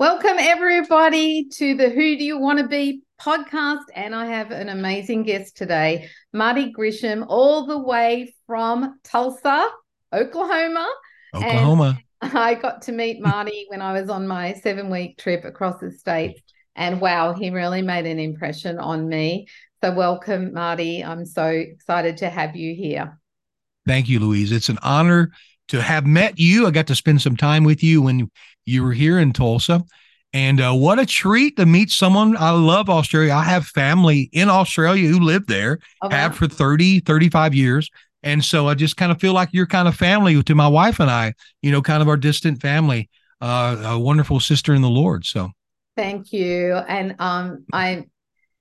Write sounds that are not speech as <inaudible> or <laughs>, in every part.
Welcome, everybody, to the Who Do You Want to Be podcast. And I have an amazing guest today, Marty Grisham, all the way from Tulsa, Oklahoma. Oklahoma. And I got to meet Marty <laughs> when I was on my seven week trip across the states. And wow, he really made an impression on me. So, welcome, Marty. I'm so excited to have you here. Thank you, Louise. It's an honor to have met you. I got to spend some time with you when you were here in Tulsa. And uh, what a treat to meet someone. I love Australia. I have family in Australia who live there, okay. have for 30, 35 years. And so I just kind of feel like you're kind of family to my wife and I, you know, kind of our distant family, uh, a wonderful sister in the Lord. So thank you. And um, I,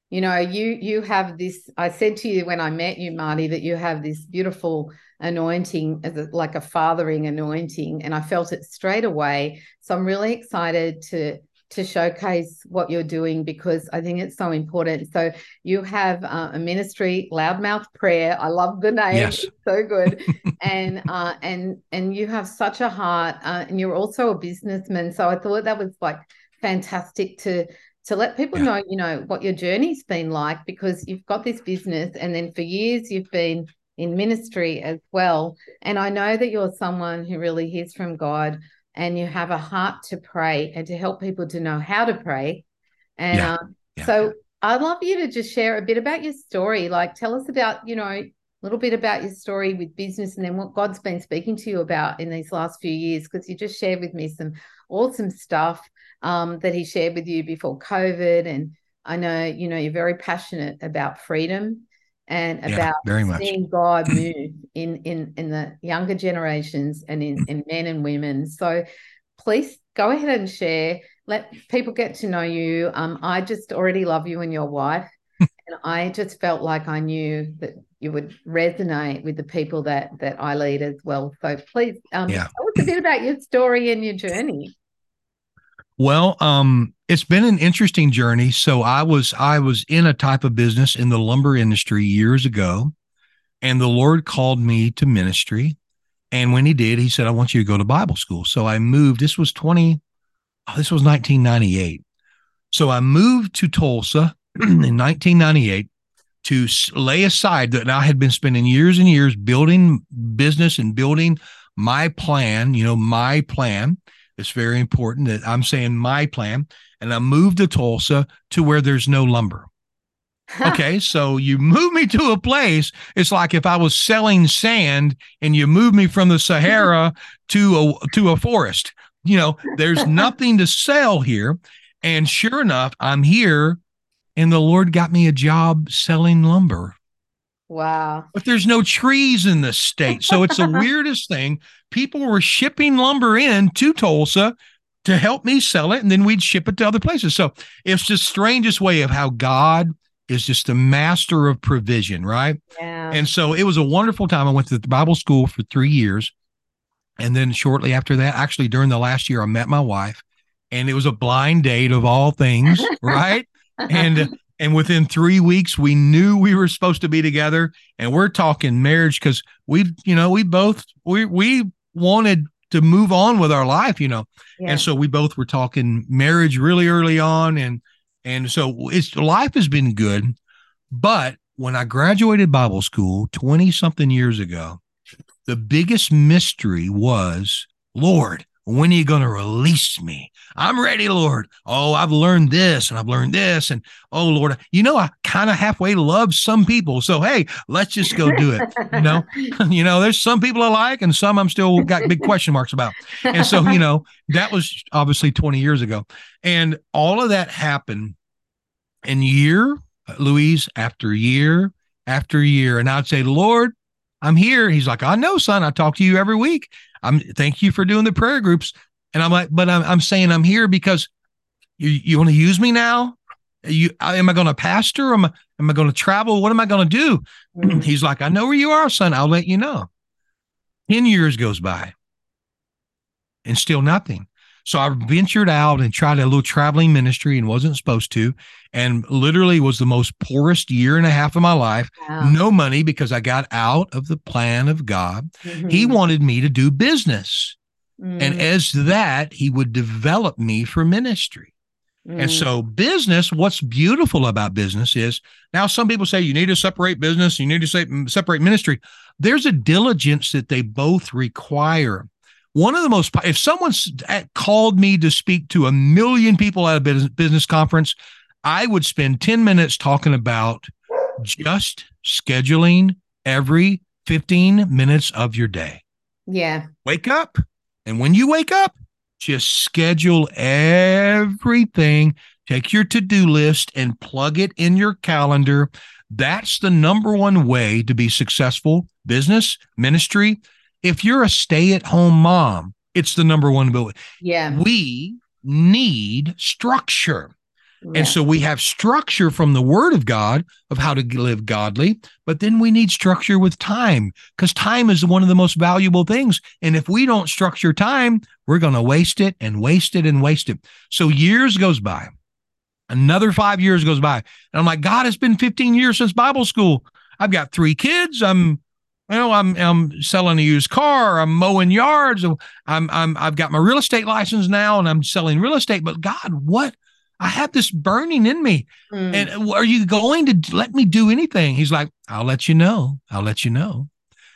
you know, you you have this. I said to you when I met you, Marty, that you have this beautiful anointing as a, like a fathering anointing and i felt it straight away so i'm really excited to to showcase what you're doing because I think it's so important. So you have uh, a ministry, Loudmouth Prayer. I love the name; yes. so good. and <laughs> uh, and and you have such a heart, uh, and you're also a businessman. So I thought that was like fantastic to to let people yeah. know, you know, what your journey's been like because you've got this business, and then for years you've been in ministry as well. And I know that you're someone who really hears from God and you have a heart to pray and to help people to know how to pray. And yeah. Um, yeah. so I'd love you to just share a bit about your story. Like, tell us about, you know, a little bit about your story with business and then what God's been speaking to you about in these last few years, because you just shared with me some awesome stuff um, that He shared with you before COVID. And I know, you know, you're very passionate about freedom and yeah, about very much. seeing God move in in in the younger generations and in, in men and women. So please go ahead and share. Let people get to know you. Um, I just already love you and your wife. <laughs> and I just felt like I knew that you would resonate with the people that that I lead as well. So please um, yeah. tell us a bit about your story and your journey. Well, um, it's been an interesting journey. So I was I was in a type of business in the lumber industry years ago, and the Lord called me to ministry. And when He did, He said, "I want you to go to Bible school." So I moved. This was twenty. Oh, this was nineteen ninety eight. So I moved to Tulsa <clears throat> in nineteen ninety eight to lay aside that I had been spending years and years building business and building my plan. You know, my plan it's very important that I'm saying my plan, and I moved to Tulsa to where there's no lumber. <laughs> okay, so you move me to a place. It's like if I was selling sand and you move me from the Sahara <laughs> to a to a forest. You know, there's <laughs> nothing to sell here. And sure enough, I'm here, and the Lord got me a job selling lumber. Wow. But there's no trees in the state. So it's the weirdest thing. People were shipping lumber in to Tulsa to help me sell it, and then we'd ship it to other places. So it's the strangest way of how God is just the master of provision, right? Yeah. And so it was a wonderful time. I went to the Bible school for three years. And then shortly after that, actually during the last year, I met my wife, and it was a blind date of all things, <laughs> right? and and within three weeks we knew we were supposed to be together and we're talking marriage because we you know we both we we wanted to move on with our life you know yeah. and so we both were talking marriage really early on and and so it's life has been good but when i graduated bible school 20 something years ago the biggest mystery was lord when are you going to release me? I'm ready, Lord. Oh, I've learned this and I've learned this. And oh, Lord, you know, I kind of halfway love some people. So, hey, let's just go do it. You know, <laughs> <laughs> you know, there's some people I like and some I'm still got big question marks about. And so, you know, that was obviously 20 years ago. And all of that happened in year, Louise, after year after year. And I'd say, Lord, I'm here. He's like, I know, son. I talk to you every week. I'm thank you for doing the prayer groups. And I'm like, but I'm, I'm saying I'm here because you, you want to use me now? You am I going to pastor? Am I, am I going to travel? What am I going to do? Mm-hmm. He's like, I know where you are, son. I'll let you know. 10 years goes by and still nothing. So I ventured out and tried a little traveling ministry and wasn't supposed to, and literally was the most poorest year and a half of my life. Wow. No money because I got out of the plan of God. Mm-hmm. He wanted me to do business. Mm. And as that, he would develop me for ministry. Mm. And so, business, what's beautiful about business is now some people say you need to separate business, you need to say, separate ministry. There's a diligence that they both require. One of the most, if someone's uh, called me to speak to a million people at a business conference, I would spend 10 minutes talking about just scheduling every 15 minutes of your day. Yeah. Wake up. And when you wake up, just schedule everything. Take your to do list and plug it in your calendar. That's the number one way to be successful business, ministry. If you're a stay at home mom, it's the number one way. Yeah. We need structure. And so we have structure from the word of God of how to live godly, but then we need structure with time because time is one of the most valuable things. And if we don't structure time, we're going to waste it and waste it and waste it. So years goes by. Another five years goes by. And I'm like, God, it's been 15 years since Bible school. I've got three kids. I'm you know, I'm I'm selling a used car. I'm mowing yards. I'm I'm I've got my real estate license now, and I'm selling real estate. But God, what I have this burning in me. Mm. And are you going to let me do anything? He's like, I'll let you know. I'll let you know.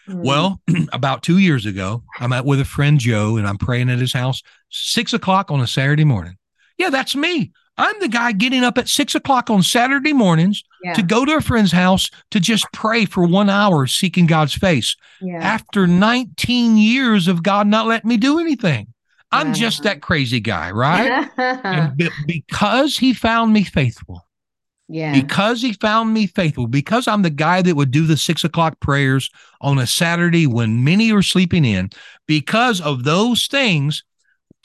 Mm. Well, <clears throat> about two years ago, I'm out with a friend, Joe, and I'm praying at his house, six o'clock on a Saturday morning. Yeah, that's me. I'm the guy getting up at six o'clock on Saturday mornings yeah. to go to a friend's house to just pray for one hour, seeking God's face. Yeah. After 19 years of God not letting me do anything. I'm uh-huh. just that crazy guy, right? <laughs> and be- because he found me faithful. Yeah. Because he found me faithful, because I'm the guy that would do the six o'clock prayers on a Saturday when many are sleeping in, because of those things,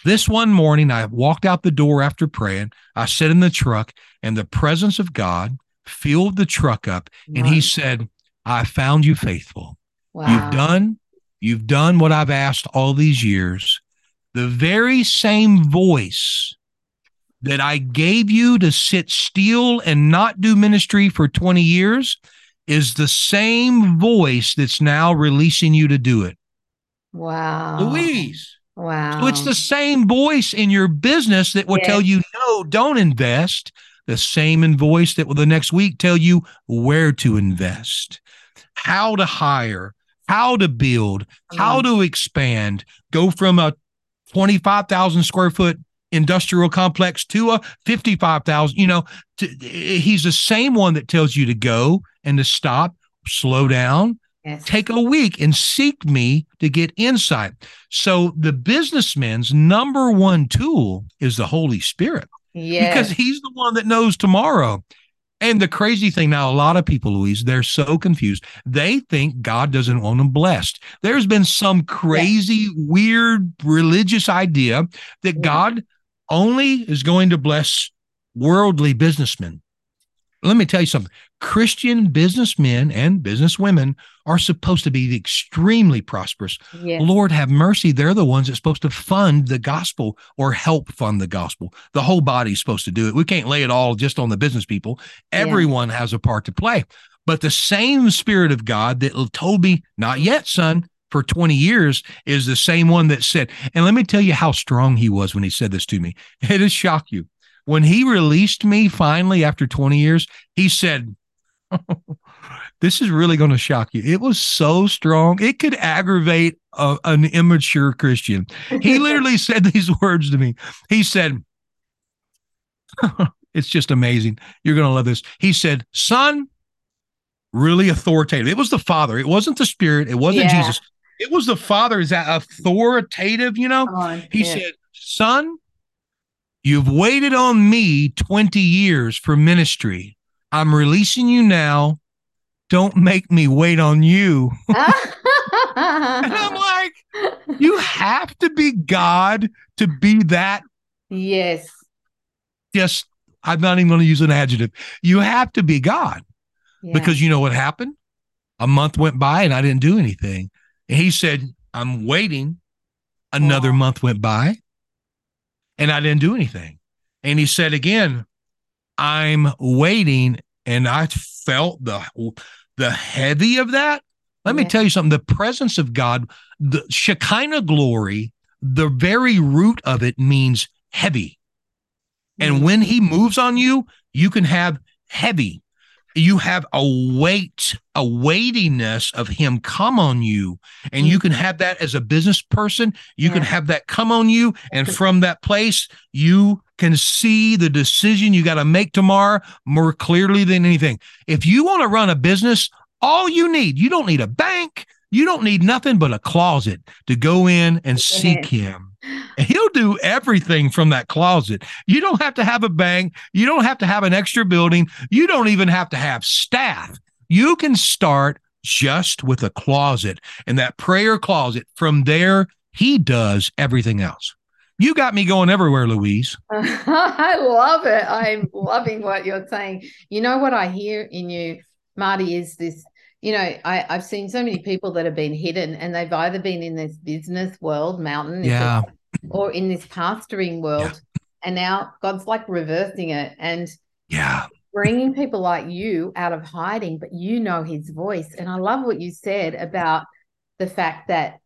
this one morning I walked out the door after praying. I sat in the truck and the presence of God filled the truck up. And he said, I found you faithful. Wow. You've done, you've done what I've asked all these years the very same voice that I gave you to sit still and not do ministry for 20 years is the same voice that's now releasing you to do it. Wow. Louise. Wow. So it's the same voice in your business that will yes. tell you, no, don't invest. The same invoice that will the next week tell you where to invest, how to hire, how to build, how to expand, go from a 25,000 square foot industrial complex to a 55,000, you know, to, he's the same one that tells you to go and to stop, slow down, yes. take a week and seek me to get insight. So the businessman's number one tool is the Holy Spirit. Yes. Because he's the one that knows tomorrow. And the crazy thing now, a lot of people, Louise, they're so confused. They think God doesn't want them blessed. There's been some crazy, yeah. weird religious idea that yeah. God only is going to bless worldly businessmen. Let me tell you something. Christian businessmen and businesswomen are supposed to be extremely prosperous. Yes. Lord have mercy. They're the ones that's supposed to fund the gospel or help fund the gospel. The whole body's supposed to do it. We can't lay it all just on the business people. Everyone yeah. has a part to play. But the same spirit of God that told me, not yet, son, for 20 years is the same one that said, and let me tell you how strong he was when he said this to me. <laughs> It'll shock you. When he released me finally after 20 years, he said, <laughs> this is really going to shock you. It was so strong, it could aggravate a, an immature Christian. He <laughs> literally said these <laughs> words to me. He said, <laughs> It's just amazing. You're going to love this. He said, Son, really authoritative. It was the Father, it wasn't the Spirit, it wasn't yeah. Jesus. It was the Father. Is that authoritative? You know, he yeah. said, Son, you've waited on me 20 years for ministry. I'm releasing you now. Don't make me wait on you. and I'm <laughs> like, you have to be God to be that. Yes. Yes. I'm not even going to use an adjective. You have to be God yeah. because you know what happened? A month went by and I didn't do anything. And he said, I'm waiting. Another wow. month went by and I didn't do anything. And he said again, I'm waiting. And I felt the the heavy of that. Let yeah. me tell you something. The presence of God, the Shekinah glory the very root of it means heavy. And Mm. when he moves on you, you can have heavy. You have a weight, a weightiness of him come on you. And you can have that as a business person. You can have that come on you. And from that place, you can see the decision you got to make tomorrow more clearly than anything. If you want to run a business, all you need, you don't need a bank. You don't need nothing but a closet to go in and seek him. He'll do everything from that closet. You don't have to have a bank. You don't have to have an extra building. You don't even have to have staff. You can start just with a closet and that prayer closet. From there, he does everything else. You got me going everywhere, Louise. <laughs> I love it. I'm loving what you're saying. You know what I hear in you, Marty, is this. You know, I, I've seen so many people that have been hidden and they've either been in this business world, mountain, Yeah. Or in this pastoring world. And now God's like reversing it and Yeah. bringing people like you out of hiding, but you know his voice. And I love what you said about the fact that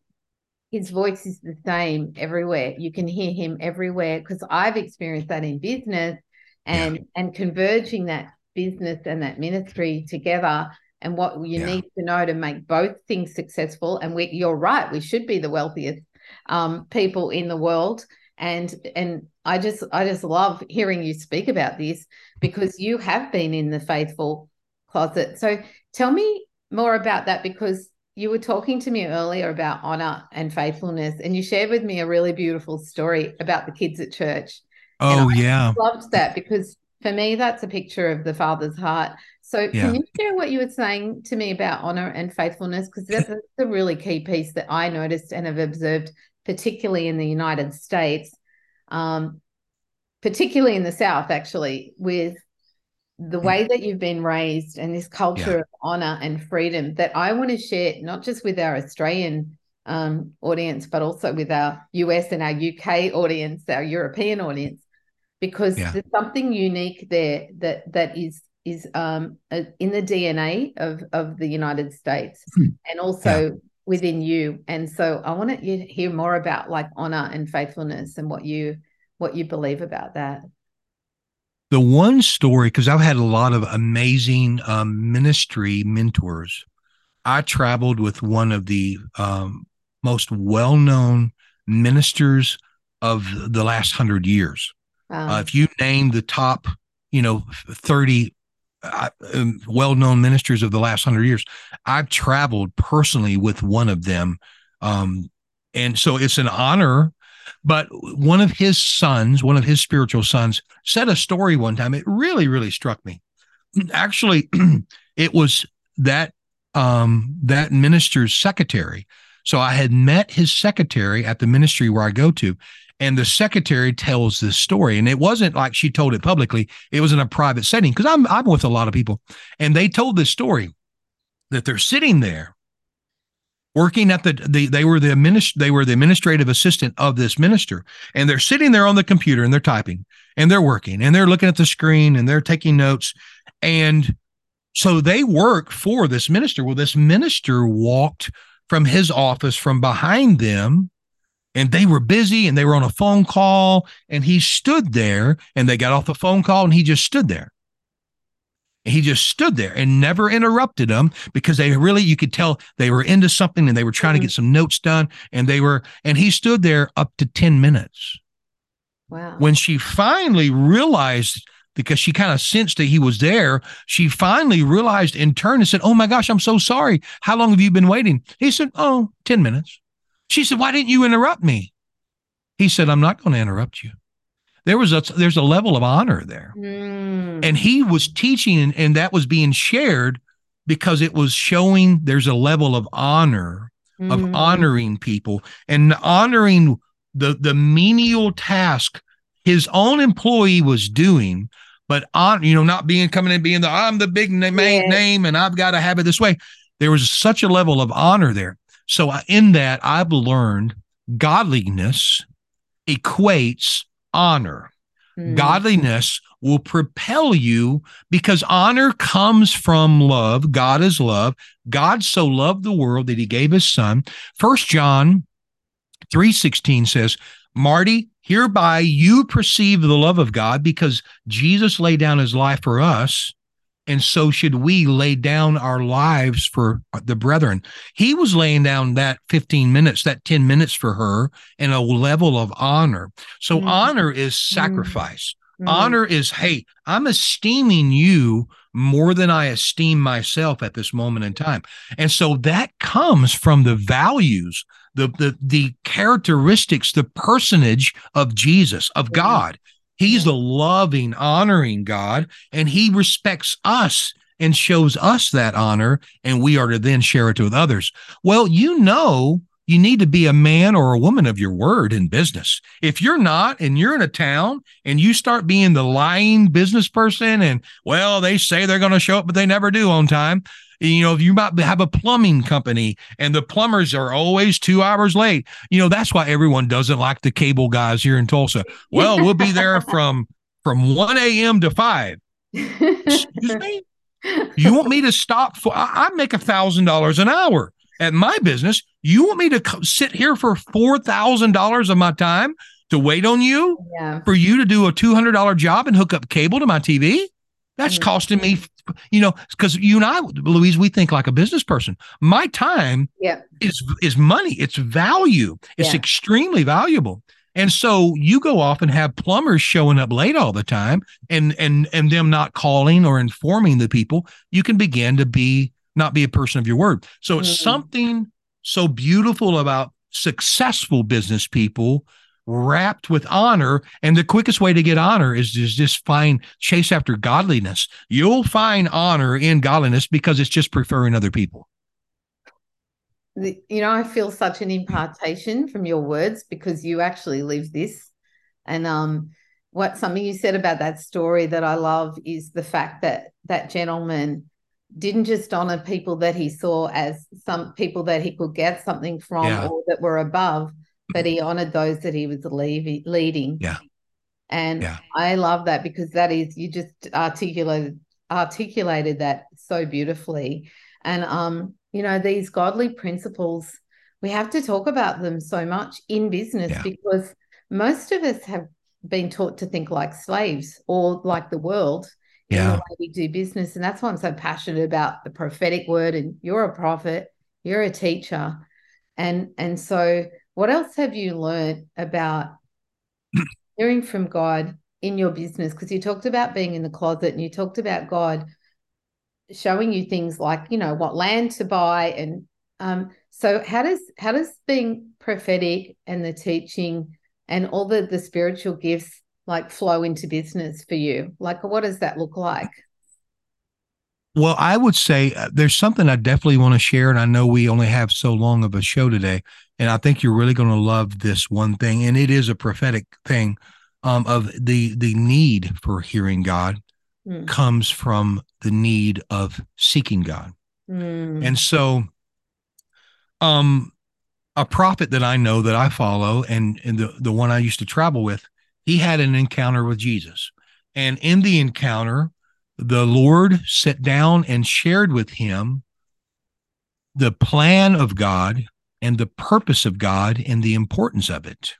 his voice is the same everywhere. You can hear him everywhere because I've experienced that in business and and converging that business and that ministry together and what you Yeah. need to know to make both things successful. And we, you're right, we should be the wealthiest um, people in the world. And and I just I just love hearing you speak about this because you have been in the faithful closet. So tell me more about that because you were talking to me earlier about honor and faithfulness, and you shared with me a really beautiful story about the kids at church. Oh, yeah. Loved that because for me, that's a picture of the Father's heart. So, Yeah. can you share what you were saying to me about honor and faithfulness? Because that's, that's a really key piece that I noticed and have observed, particularly in the United States, um, particularly in the South, actually, with the Hmm. way that you've been raised and this culture of honor and freedom that I want to share, not just with our Australian um, audience, but also with our US and our UK audience, our European audience, because Yeah. there's something unique there that that is is um, in the DNA of of the United States Hmm. and also within you. And so I want to hear more about like honor and faithfulness and what you what you believe about that. the one story because i've had a lot of amazing um, ministry mentors i traveled with one of the um, most well-known ministers of the last hundred years Um, uh, if you name the top you know 30 uh, um, well-known ministers of the last hundred years. I've traveled personally with one of them um, and so it's an honor but one of his sons one of his spiritual sons said a story one time. It really really struck me. Actually <clears throat> it was that um that minister's secretary. So i had met his secretary at the ministry where i go to and the secretary tells this story and it wasn't like she told it publicly. It was in a private setting because i'm i'm with a lot of people and they told this story that they're sitting there working at the, the they were the administ- they were the administrative assistant of this minister and they're sitting there on the computer and they're typing and they're working and they're looking at the screen and they're taking notes and so they work for this minister. Well this minister walked from his office from behind them and they were busy and they were on a phone call and he stood there and they got off the phone call and he just stood there. He just stood there and never interrupted them because they really you could tell they were into something and they were trying to mm-hmm. get some notes done and they were and he stood there up to 10 minutes. Wow. when she finally realized because she kind of sensed that he was there she finally realized and turned and said oh my gosh i'm so sorry. How long have you been waiting? He said oh 10 minutes she said why didn't you interrupt me he said i'm not going to interrupt you there was a there's a level of honor there Mm. and he was teaching and, and that was being shared because it was showing there's a level of honor of Mm. honoring people and honoring the the menial task his own employee was doing but on you know not being coming and being the i'm the big na- main Yes. name and i've got to have it this way there was such a level of honor there so in that i've learned godliness equates honor Mm. godliness will propel you because honor comes from love god is love god so loved the world that he gave his son first john 316 says, Marty, hereby you perceive the love of God because Jesus laid down his life for us. And so should we lay down our lives for the brethren. He was laying down that 15 minutes, that 10 minutes for her in a level of honor. So mm-hmm. honor is sacrifice. Mm-hmm. Honor is, hey, I'm esteeming you more than I esteem myself at this moment in time. And so that comes from the values, the the the characteristics, the personage of Jesus, of God. He's a loving, honoring God, and he respects us and shows us that honor, and we are to then share it with others. Well, you know you need to be a man or a woman of your word in business. If you're not, and you're in a town and you start being the lying business person, and well, they say they're going to show up, but they never do on time. You know, if you might have a plumbing company and the plumbers are always two hours late, you know, that's why everyone doesn't like the cable guys here in Tulsa. Well, we'll be there <laughs> from from 1 a.m. to 5. Excuse me? You want me to stop for I, I make a thousand dollars an hour at my business. You want me to sit here for $4,000 of my time to wait on you yeah. for you to do a $200 job and hook up cable to my TV? That's mm-hmm. costing me, you know, because you and I, Louise, we think like a business person. My time yeah. is is money. It's value. It's yeah. extremely valuable. And so you go off and have plumbers showing up late all the time and and and them not calling or informing the people, you can begin to be not be a person of your word. So it's mm-hmm. something so beautiful about successful business people wrapped with honor. And the quickest way to get honor is, is just find chase after godliness. You'll find honor in godliness because it's just preferring other people. The, you know, I feel such an impartation from your words because you actually live this. And um, what something you said about that story that I love is the fact that that gentleman didn't just honor people that he saw as some people that he could get something from yeah. or that were above, but he honored those that he was leading. Yeah. And yeah. I love that because that is you just articulated articulated that so beautifully. And um, you know, these godly principles, we have to talk about them so much in business yeah. because most of us have been taught to think like slaves or like the world yeah. the way we do business. And that's why I'm so passionate about the prophetic word. And you're a prophet, you're a teacher. And and so what else have you learned about hearing from God in your business? Because you talked about being in the closet and you talked about God showing you things like, you know, what land to buy. And um, so how does how does being prophetic and the teaching and all the the spiritual gifts like flow into business for you? Like, what does that look like? Well, I would say uh, there's something I definitely want to share. And I know we only have so long of a show today. And I think you're really going to love this one thing. And it is a prophetic thing um, of the, the need for hearing God mm. comes from the need of seeking God. Mm. And so, um, a prophet that I know that I follow and, and the, the one I used to travel with, he had an encounter with Jesus. And in the encounter, the Lord sat down and shared with him the plan of God and the purpose of God and the importance of it.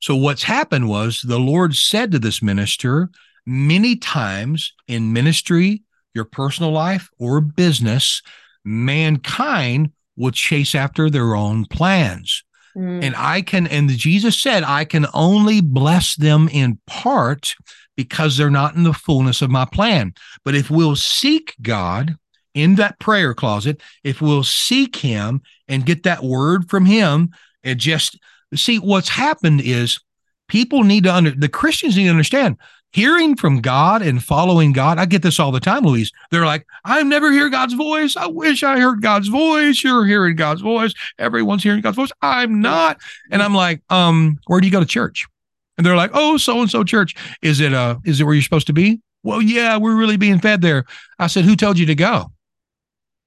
So, what's happened was the Lord said to this minister many times in ministry, your personal life, or business, mankind will chase after their own plans. Mm. And I can, and Jesus said, I can only bless them in part because they're not in the fullness of my plan. But if we'll seek God in that prayer closet, if we'll seek Him and get that word from Him, and just see what's happened is people need to under the Christians need to understand hearing from God and following God. I get this all the time, Louise. They're like, I never hear God's voice. I wish I heard God's voice. You're hearing God's voice. Everyone's hearing God's voice. I'm not. And I'm like, um, where do you go to church? And they're like, oh, so and so church. Is it uh is it where you're supposed to be? Well, yeah, we're really being fed there. I said, who told you to go?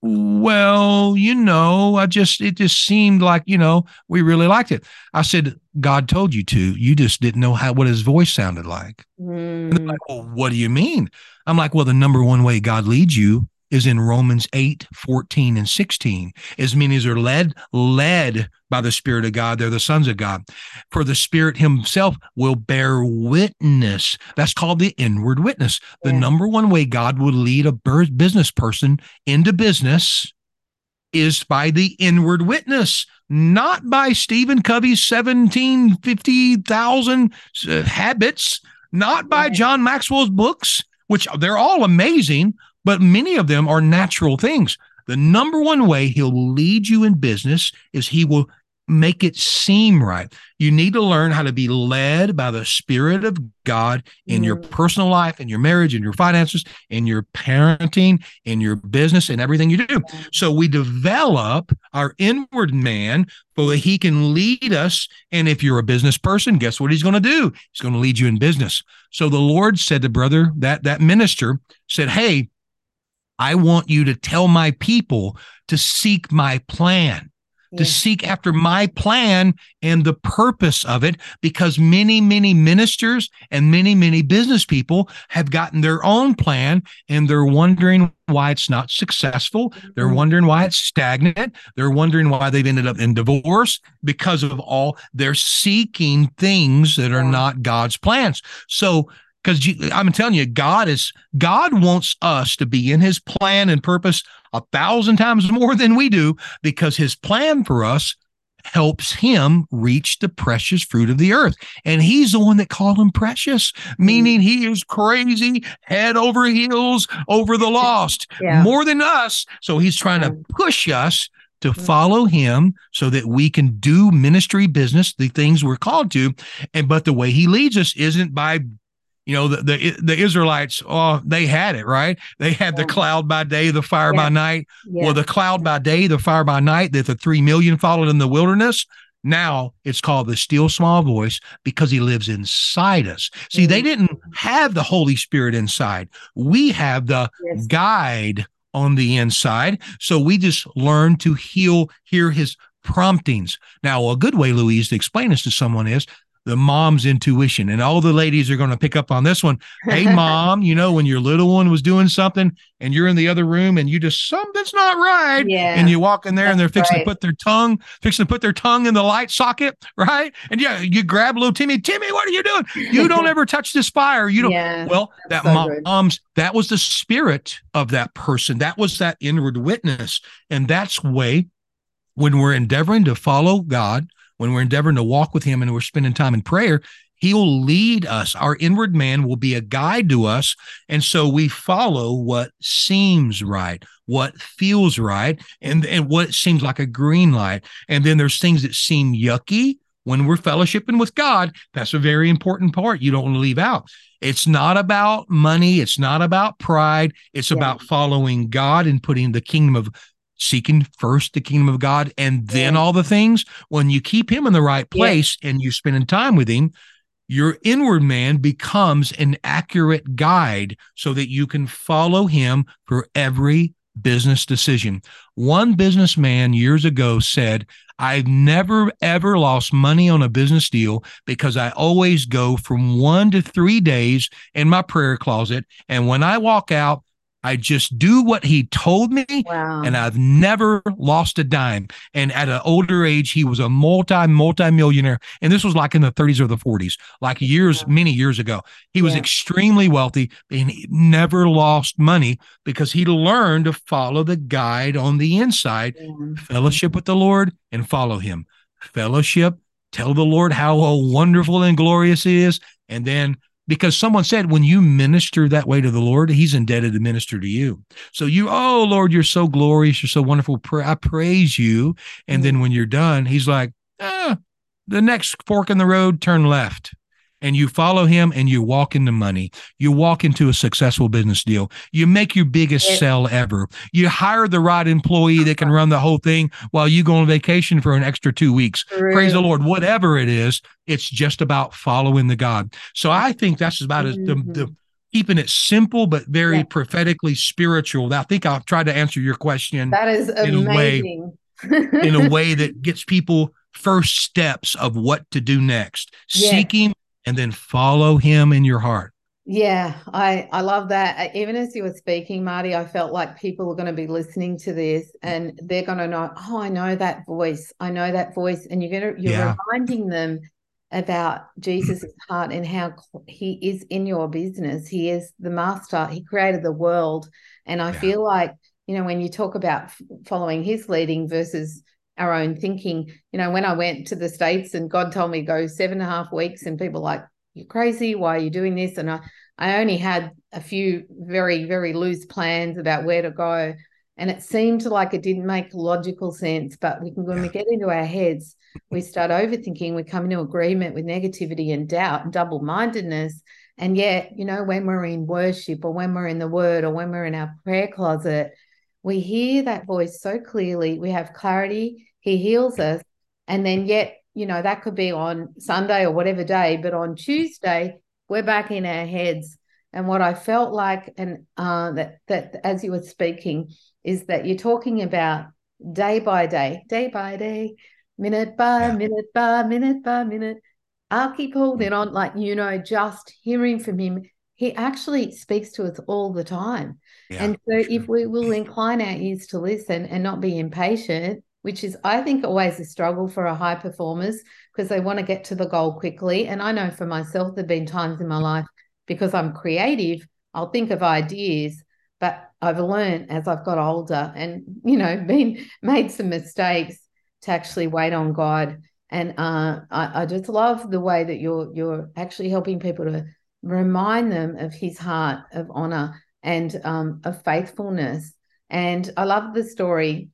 well, you know, I just, it just seemed like, you know, we really liked it. I said, God told you to. You just didn't know how, what his voice sounded like. Mm. And they're like, well, what do you mean? I'm like, well, the number one way God leads you is in Romans 8, 14, and 16. As many as are led, led by the Spirit of God, they're the sons of God. For the Spirit Himself will bear witness. That's called the inward witness. The Yeah. number one way God will lead a business person into business is by the inward witness, not by Stephen Covey's 1750,000 uh, habits, not by John Maxwell's books, which they're all amazing, but many of them are natural things. The number one way he'll lead you in business is he will make it seem right. You need to learn how to be led by the Spirit of God in your Mm. personal life, in your marriage, in your finances, in your parenting, in your business, and everything you do. So we develop our inward man so that he can lead us. And if you're a business person, guess what he's going to do? He's going to lead you in business. So the Lord said to brother, that that minister said, Hey, I want you to tell my people to seek my plan to seek after my plan and the purpose of it because many many ministers and many many business people have gotten their own plan and they're wondering why it's not successful. They're Mhm. wondering why it's stagnant. They're wondering why they've ended up in divorce because of all they're seeking things that are not God's plans. So because I'm telling you, God is God wants us to be in His plan and purpose a thousand times <laughs> more than we do, because His plan for us helps Him reach the precious fruit of the earth, and He's the one that called Him precious, meaning He is crazy, head over heels over the lost, Yeah. more than us. So He's trying to Mm. push us to Mm. follow him so that we can do ministry business the things we're called to and but the way he leads us isn't by you know the the, the israelites oh they had it right they had the cloud by day the fire by night Yeah. well the cloud by day the fire by night that the 3 million followed in the wilderness now it's called the still small voice because he lives inside us see they Mhm. didn't have the holy spirit inside we have the Yes. guide on the inside. So we just learn to heal, hear his promptings. Now, a good way, Louise, to explain this to someone is the mom's intuition. And all the ladies are going to pick up on this one. Hey, <laughs> mom, you know, when your little one was doing something and you're in the other room and you just, something's not right. Yeah. And you walk in there and they're fixing right. to put their tongue, fixing to put their tongue in the light socket, right? And yeah, you grab little Timmy, Timmy, what are you doing? You don't <laughs> ever touch this fire. You don't. Yeah. Well, that so good. mom's that was the spirit of that person. That was that inward witness, and that's way when we're endeavoring to follow God, when we're endeavoring to walk with Him, and we're spending time in prayer. He'll lead us. Our inward man will be a guide to us. And so we follow what seems right, what feels right, and, and what seems like a green light. And then there's things that seem yucky when we're fellowshipping with God. That's a very important part you don't want to leave out. It's not about money. It's not about pride. It's Yeah. about following God and putting the kingdom of seeking first the kingdom of God and then Yeah. all the things. When you keep him in the right Yeah. place and you're spending time with him, your inward man becomes an accurate guide so that you can follow him for every business decision. One businessman years ago said, I've never ever lost money on a business deal because I always go from one to three days in my prayer closet. And when I walk out, I just do what he told me Wow. and I've never lost a dime. And at an older age, he was a multi, multi millionaire. And this was like in the 30s or the 40s, like years, Yeah. many years ago. He was Yeah. extremely wealthy and he never lost money because he learned to follow the guide on the inside, Yeah. fellowship with the Lord and follow him. Fellowship, tell the Lord how wonderful and glorious he is. And then because someone said when you minister that way to the Lord, he's indebted to minister to you. So you, oh Lord, you're so glorious, you're so wonderful. I praise you. And then when you're done, he's like, ah, the next fork in the road, turn left. And you follow him and you walk into money. You walk into a successful business deal. You make your biggest Yeah. sell ever. You hire the right employee that can run the whole thing while you go on vacation for an extra two weeks. Praise the Lord. Whatever it is, it's just about following the God. So I think that's about as the, the mm-hmm. keeping it simple but very Yeah. prophetically spiritual. I think I've tried to answer your question That is in a way- in a way <laughs> that gets people first steps of what to do next. Yeah. Seek him and then follow him in your heart. Yeah, I I love that. Uh, even as you were speaking, Marty, I felt like people are going to be listening to this and they're going to know, oh, I know that voice. I know that voice, and you're going to you're yeah. reminding them about Jesus' heart and how he is in your business. He is the master. He created the world, and I yeah. feel like you know when you talk about following His leading versus our own thinking. You know, when I went to the states and God told me to go seven and a half weeks, and people like you're crazy. Why are you doing this? And I, I only had a few very, very loose plans about where to go. And it seemed like it didn't make logical sense. But we can, when we get into our heads, we start overthinking, we come into agreement with negativity and doubt and double mindedness. And yet, you know, when we're in worship or when we're in the word or when we're in our prayer closet, we hear that voice so clearly. We have clarity. He heals us. And then, yet, you know, that could be on Sunday or whatever day, but on Tuesday, we're back in our heads. And what I felt like, and uh, that that as you were speaking, is that you're talking about day by day, day by day, minute by minute by minute by minute. I'll keep holding on, like you know, just hearing from him. He actually speaks to us all the time. Yeah, and so, sure. if we will incline our ears to listen and not be impatient, which is, I think, always a struggle for our high performers because they want to get to the goal quickly. And I know for myself, there have been times in my life because I'm creative, I'll think of ideas, but I've learned as I've got older and, you know, <laughs> been made some mistakes to actually wait on God. And uh, I, I just love the way that you're you're actually helping people to remind them of His heart of honor and um, of faithfulness. And I love the story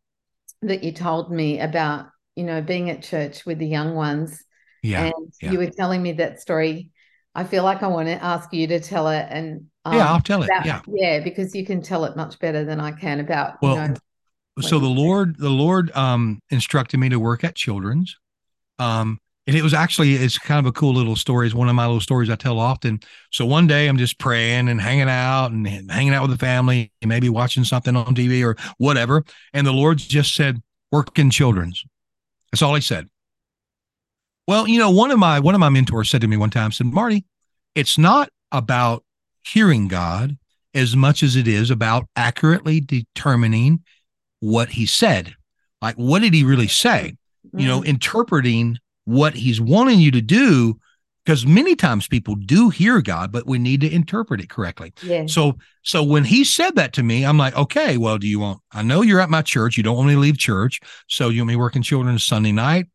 that you told me about, you know, being at church with the young ones. Yeah. And yeah. you were telling me that story. I feel like I want to ask you to tell it. And um, yeah, I'll tell about, it. Yeah. Yeah, because you can tell it much better than I can about, well, you know, so the Lord, the Lord um instructed me to work at children's. Um, and it was actually it's kind of a cool little story. It's one of my little stories I tell often. So one day I'm just praying and hanging out and hanging out with the family, and maybe watching something on TV or whatever. And the Lord just said, "Work in children's." That's all He said. Well, you know, one of my one of my mentors said to me one time, said, "Marty, it's not about hearing God as much as it is about accurately determining what He said. Like, what did He really say? You know, interpreting." What he's wanting you to do because many times people do hear God, but we need to interpret it correctly. Yeah. So, so when he said that to me, I'm like, okay, well, do you want? I know you're at my church. You don't want me to leave church, so you want me working children Sunday night,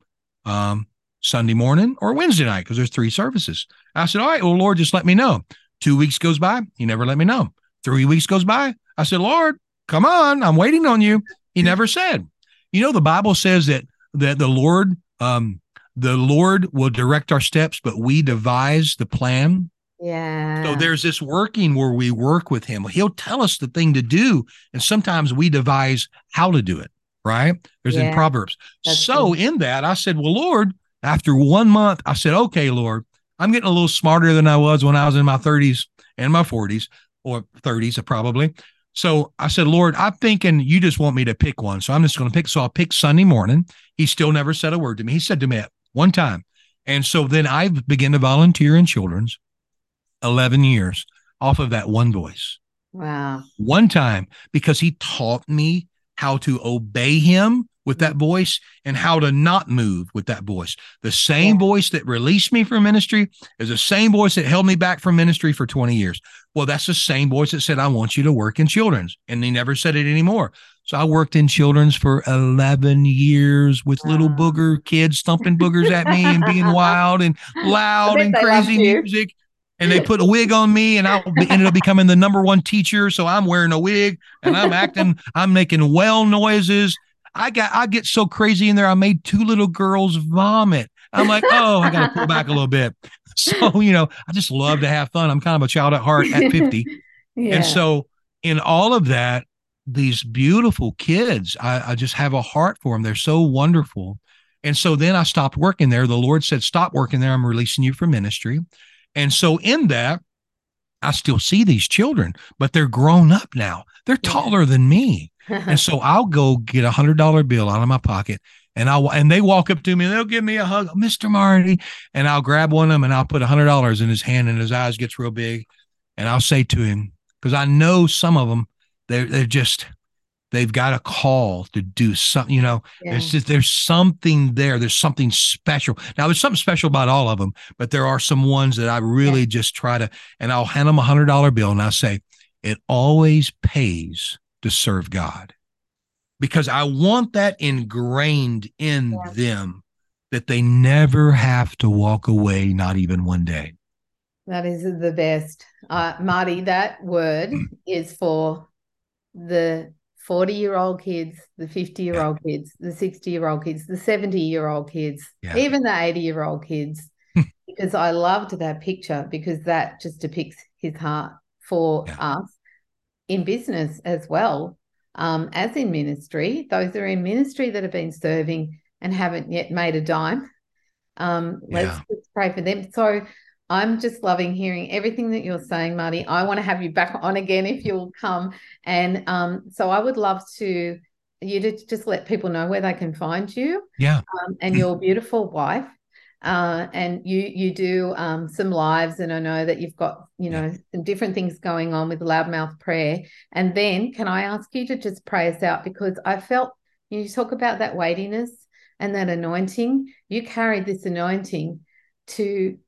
um, Sunday morning, or Wednesday night because there's three services. I said, all right, well, Lord, just let me know. Two weeks goes by, he never let me know. Three weeks goes by, I said, Lord, come on, I'm waiting on you. He never said. You know, the Bible says that that the Lord um, the Lord will direct our steps, but we devise the plan. Yeah. So there's this working where we work with him. He'll tell us the thing to do, and sometimes we devise how to do it. Right? There's yeah. in Proverbs. That's so cool. in that, I said, Well, Lord, after one month, I said, Okay, Lord, I'm getting a little smarter than I was when I was in my 30s and my 40s, or 30s uh, probably. So I said, Lord, I'm thinking you just want me to pick one. So I'm just going to pick. So I'll pick Sunday morning. He still never said a word to me. He said to me, one time. And so then I began to volunteer in children's 11 years off of that one voice. Wow. One time because he taught me how to obey him with that voice and how to not move with that voice. The same yeah. voice that released me from ministry is the same voice that held me back from ministry for 20 years. Well, that's the same voice that said, I want you to work in children's. And he never said it anymore. So I worked in children's for 11 years with little booger kids thumping boogers at me and being <laughs> wild and loud and crazy music. And they put a wig on me and I ended up becoming the number one teacher. So I'm wearing a wig and I'm acting, I'm making well noises. I got, I get so crazy in there. I made two little girls vomit. I'm like, oh, I got to pull back a little bit. <laughs> So, you know, I just love to have fun. I'm kind of a child at heart at 50. <laughs> yeah. And so in all of that, these beautiful kids. I, I just have a heart for them. They're so wonderful. And so then I stopped working there. The Lord said, Stop working there. I'm releasing you from ministry. And so in that, I still see these children, but they're grown up now. They're taller than me. and <laughs> so I'll go get a hundred dollar bill out of my pocket and I'll and they walk up to me and they'll give me a hug, Mr. Marty. And I'll grab one of them and I'll put a hundred dollars in his hand and his eyes gets real big. and I'll say to him, because I know some of them, they're, they're just, they've got a call to do something, you know, yeah. there's just, there's something there. There's something special. Now there's something special about all of them, but there are some ones that I really yeah. just try to, and I'll hand them a hundred dollar bill and I say, it always pays to serve God because I want that ingrained in yeah. them that they never have to walk away, not even one day. That is the best. Uh, Marty, that word mm. is for the 40 year old kids, the 50 year old yeah. kids, the 60 year old kids, the 70 year old kids, yeah. even the 80 year old kids. <laughs> because I loved that picture because that just depicts his heart for yeah. us in business as well um, as in ministry. Those are in ministry that have been serving and haven't yet made a dime. Um, let's, let's pray for them. So I'm just loving hearing everything that you're saying, Marty. I want to have you back on again if you'll come. And um, so I would love to you to just let people know where they can find you. Yeah. Um, and your beautiful wife. Uh, and you you do um, some lives, and I know that you've got you know yeah. some different things going on with loudmouth prayer. And then, can I ask you to just pray us out because I felt you talk about that weightiness and that anointing. You carried this anointing to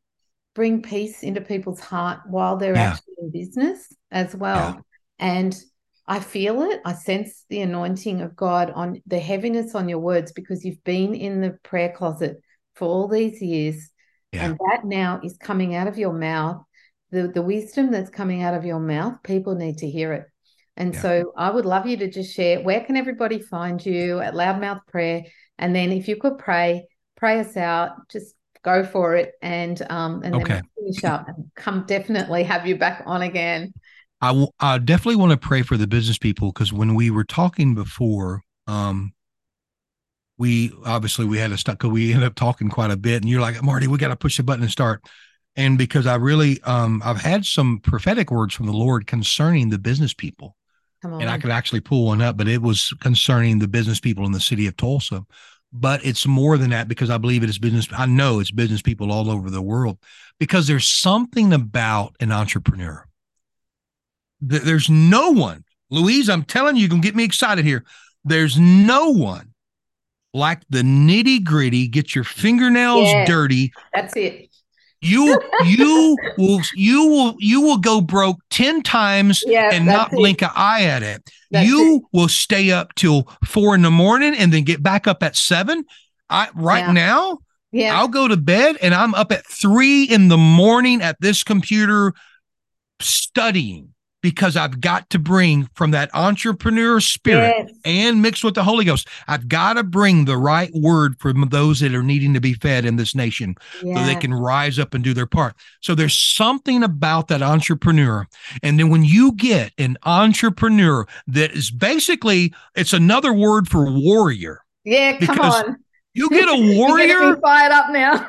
bring peace into people's heart while they're yeah. actually in business as well. Yeah. And I feel it. I sense the anointing of God on the heaviness on your words because you've been in the prayer closet for all these years. Yeah. And that now is coming out of your mouth. The, the wisdom that's coming out of your mouth, people need to hear it. And yeah. so I would love you to just share where can everybody find you at Loudmouth Prayer? And then if you could pray, pray us out, just go for it and um and okay. then finish up and come definitely have you back on again. I, w- I definitely want to pray for the business people because when we were talking before, um, we obviously we had to stuck we ended up talking quite a bit and you're like marty we got to push the button and start and because i really um i've had some prophetic words from the lord concerning the business people and i could actually pull one up but it was concerning the business people in the city of tulsa but it's more than that because i believe it is business i know it's business people all over the world because there's something about an entrepreneur there's no one louise i'm telling you you can get me excited here there's no one like the nitty gritty, get your fingernails yeah, dirty. That's it. You you will you will you will go broke 10 times yeah, and not it. blink an eye at it. That's you it. will stay up till four in the morning and then get back up at seven. I right yeah. now, yeah. I'll go to bed and I'm up at three in the morning at this computer studying because I've got to bring from that entrepreneur spirit yes. and mixed with the Holy Ghost. I've got to bring the right word from those that are needing to be fed in this nation yeah. so they can rise up and do their part. So there's something about that entrepreneur. And then when you get an entrepreneur that is basically, it's another word for warrior. Yeah, come on. You <laughs> get a warrior. fired up now.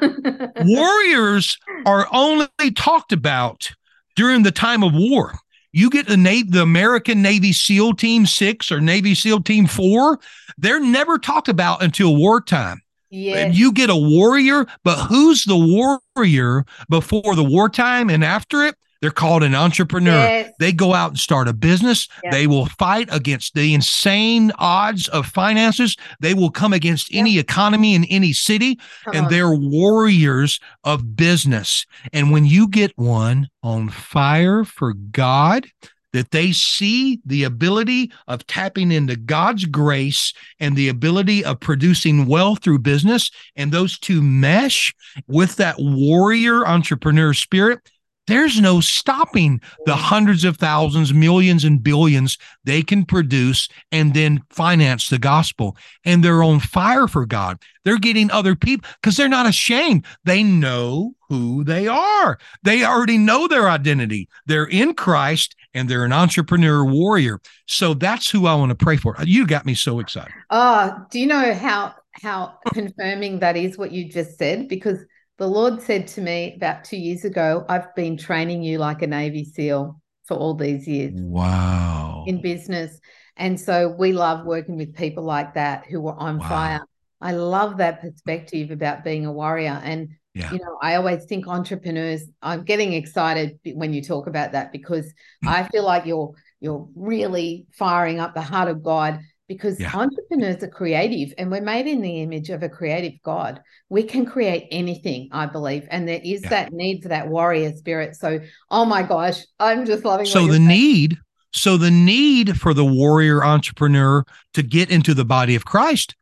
<laughs> warriors are only talked about during the time of war. You get the Navy, the American Navy SEAL Team Six or Navy SEAL Team Four, they're never talked about until wartime. Yeah. You get a warrior, but who's the warrior before the wartime and after it? They're called an entrepreneur. Yes. They go out and start a business. Yes. They will fight against the insane odds of finances. They will come against any economy in any city, Come and on. they're warriors of business. And when you get one on fire for God, that they see the ability of tapping into God's grace and the ability of producing wealth through business, and those two mesh with that warrior entrepreneur spirit there's no stopping the hundreds of thousands, millions, and billions they can produce and then finance the gospel. And they're on fire for God. They're getting other people because they're not ashamed. They know who they are. They already know their identity. They're in Christ and they're an entrepreneur warrior. So that's who I want to pray for. You got me so excited. Oh, do you know how how confirming that is what you just said? Because the Lord said to me about two years ago, I've been training you like a Navy SEAL for all these years. Wow. In business. And so we love working with people like that who are on wow. fire. I love that perspective about being a warrior. And Yeah. You know, I always think entrepreneurs, I'm getting excited when you talk about that because Mm. I feel like you're you're really firing up the heart of God because Yeah. entrepreneurs are creative and we're made in the image of a creative God. We can create anything, I believe. And there is Yeah. that need for that warrior spirit. So, oh my gosh, I'm just loving So the saying. need, so the need for the warrior entrepreneur to get into the body of Christ.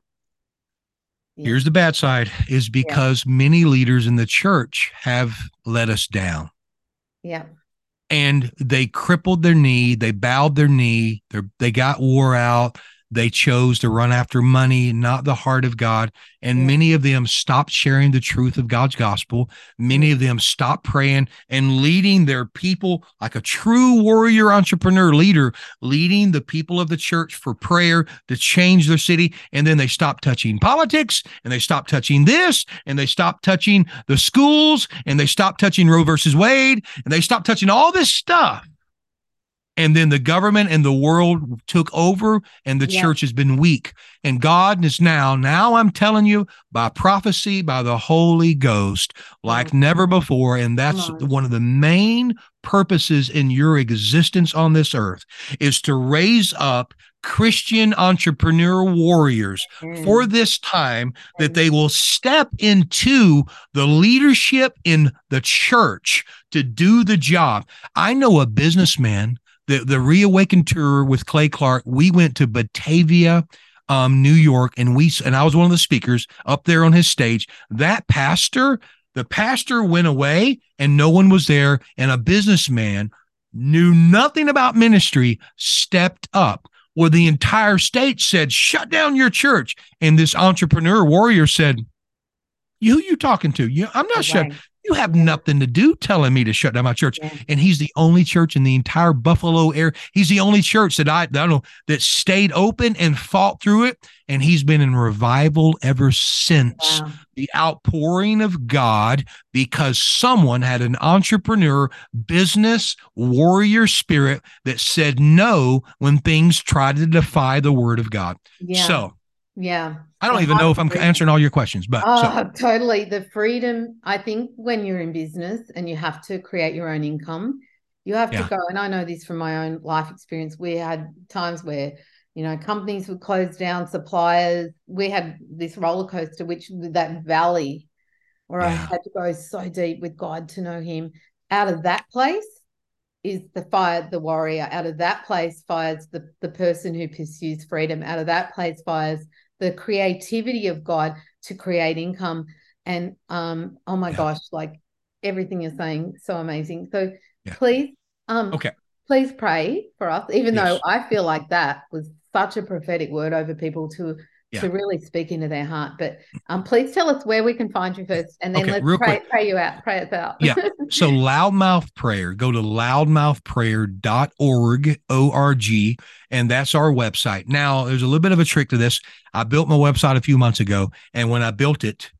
Yeah. Here's the bad side is because many leaders in the church have let us down. Yeah. and they crippled their knee they bowed their knee they they got wore out they chose to run after money not the heart of god and Yeah. many of them stopped sharing the truth of god's gospel many of them stopped praying and leading their people like a true warrior entrepreneur leader leading the people of the church for prayer to change their city and then they stopped touching politics and they stopped touching this and they stopped touching the schools and they stopped touching roe versus wade and they stopped touching all this stuff. And then the government and the world took over, and the Yeah. church has been weak. And God is now, now I'm telling you by prophecy, by the Holy Ghost, like Come never before. And that's one of the main purposes in your existence on this earth is to raise up Christian entrepreneur warriors Mm. for this time that they will step into the leadership in the church to do the job. I know a businessman, the, the reawakened tour with Clay Clark, we went to Batavia, um, New York, and we and I was one of the speakers up there on his stage. That pastor, the pastor went away and no one was there, and a businessman knew nothing about ministry stepped up. Well, the entire state said, shut down your church. And this entrepreneur warrior said, who you talking to? You, I'm not shut. You have nothing to do telling me to shut down my church. Yeah. And he's the only church in the entire Buffalo area. He's the only church that I, I don't know that stayed open and fought through it. And he's been in revival ever since Wow. the outpouring of God because someone had an entrepreneur, business, warrior spirit that said no when things tried to defy the word of God. Yeah. So yeah. I don't The even know if I'm of answering all your questions, but so, Oh, <laughs> totally. The freedom, I think, when you're in business and you have to create your own income, you have Yeah. to go. And I know this from my own life experience. We had times where, you know, companies would close down, suppliers. We had this roller coaster, which that valley where I had to go so deep with God to know Him. Out of that place is the fire, the warrior. Out of that place fires the, the person who pursues freedom. Out of that place fires the creativity of God to create income. And um, oh my Yeah. gosh, like everything you're saying, so amazing. So Yeah. please, um, Okay. please pray for us, even Yes. though I feel like that was such a prophetic word over people to Yeah. to really speak into their heart. But um, please tell us where we can find you first, and then Okay, let's pray, pray you out, pray us out. Yeah. <laughs> So loudmouth prayer, go to loudmouthprayer.org, O-R-G, and that's our website. Now, there's a little bit of a trick to this. I built my website a few months ago, and when I built it,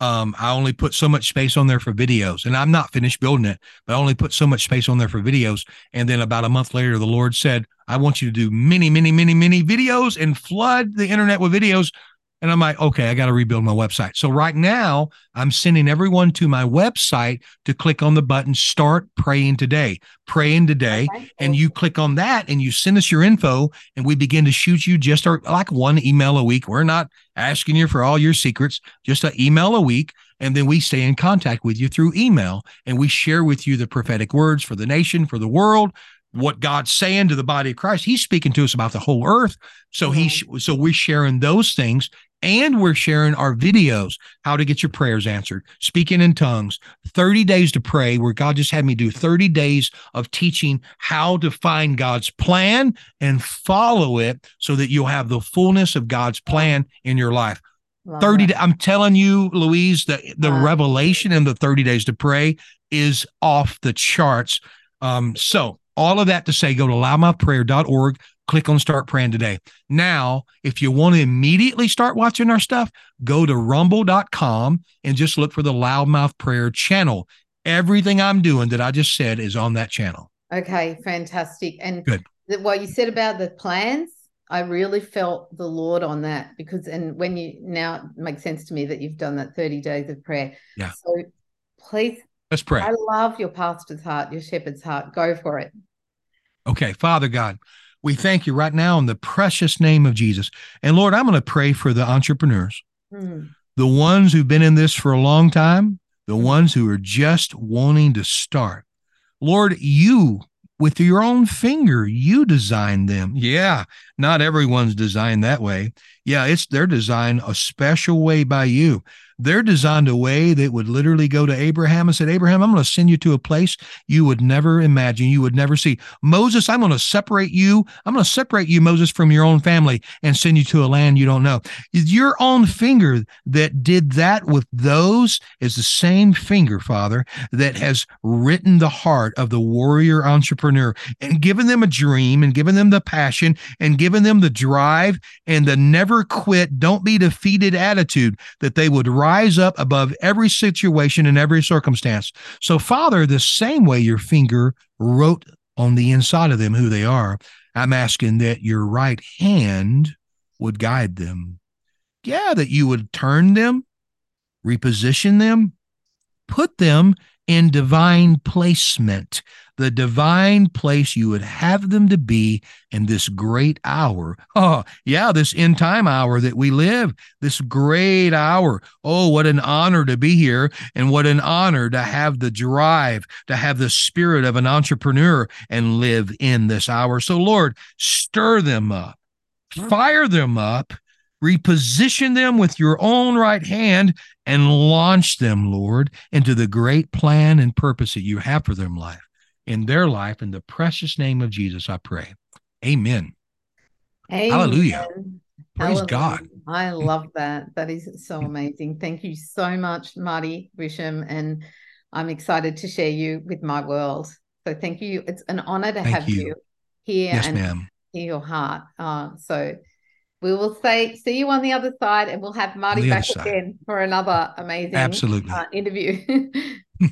um, I only put so much space on there for videos, and I'm not finished building it, but I only put so much space on there for videos. And then about a month later, the Lord said, I want you to do many, many, many, many videos and flood the internet with videos. And I'm like, okay, I got to rebuild my website. So right now, I'm sending everyone to my website to click on the button Start Praying Today. Praying Today. Okay. And you click on that and you send us your info, and we begin to shoot you just our, like one email a week. We're not asking you for all your secrets, just an email a week. And then we stay in contact with you through email and we share with you the prophetic words for the nation, for the world, what God's saying to the body of Christ. He's speaking to us about the whole earth. So he, so we're sharing those things and we're sharing our videos, how to get your prayers answered, speaking in tongues, 30 days to pray, where God just had me do 30 days of teaching how to find God's plan and follow it so that you'll have the fullness of God's plan in your life. Love 30 that. I'm telling you, Louise, the, the Wow. revelation in the 30 days to pray is off the charts. Um, so all of that to say, go to loudmouthprayer.org, click on start praying today. Now, if you want to immediately start watching our stuff, go to rumble.com and just look for the loudmouth prayer channel. Everything I'm doing that I just said is on that channel. Okay, fantastic. And Good. the, what you said about the plans, I really felt the Lord on that because, and when you now it makes sense to me that you've done that 30 days of prayer. Yeah. So please, Let's pray. I love your pastor's heart, your shepherd's heart. Go for it. Okay, Father God, we thank you right now in the precious name of Jesus. And Lord, I'm going to pray for the entrepreneurs, Mm. the ones who've been in this for a long time, the ones who are just wanting to start. Lord, you with your own finger, you designed them. Yeah, not everyone's designed that way. Yeah, it's they're designed a special way by you. They're designed a way that would literally go to Abraham and said, Abraham, I'm going to send you to a place you would never imagine, you would never see. Moses, I'm going to separate you. I'm going to separate you, Moses, from your own family and send you to a land you don't know. Your own finger that did that with those is the same finger, Father, that has written the heart of the warrior entrepreneur and given them a dream and given them the passion and given them the drive and the never quit, don't be defeated attitude that they would rise up above every situation and every circumstance. So, Father, the same way your finger wrote on the inside of them who they are, I'm asking that your right hand would guide them. Yeah, that you would turn them, reposition them, put them in divine placement, the divine place you would have them to be in this great hour. Oh, yeah, this end time hour that we live, this great hour. Oh, what an honor to be here, and what an honor to have the drive, to have the spirit of an entrepreneur and live in this hour. So, Lord, stir them up, fire them up, reposition them with your own right hand, and launch them, Lord, into the great plan and purpose that you have for them life in their life. In the precious name of Jesus, I pray. Amen. Amen. Hallelujah. Praise Hallelujah. God. I love that. That is so amazing. Thank you so much, Marty Grisham. And I'm excited to share you with my world. So thank you. It's an honor to Thank have you. you, here Yes, and ma'am. hear your heart. Uh, so we will say see you on the other side and we'll have Marty back side. again for another amazing Absolutely. uh, interview. <laughs>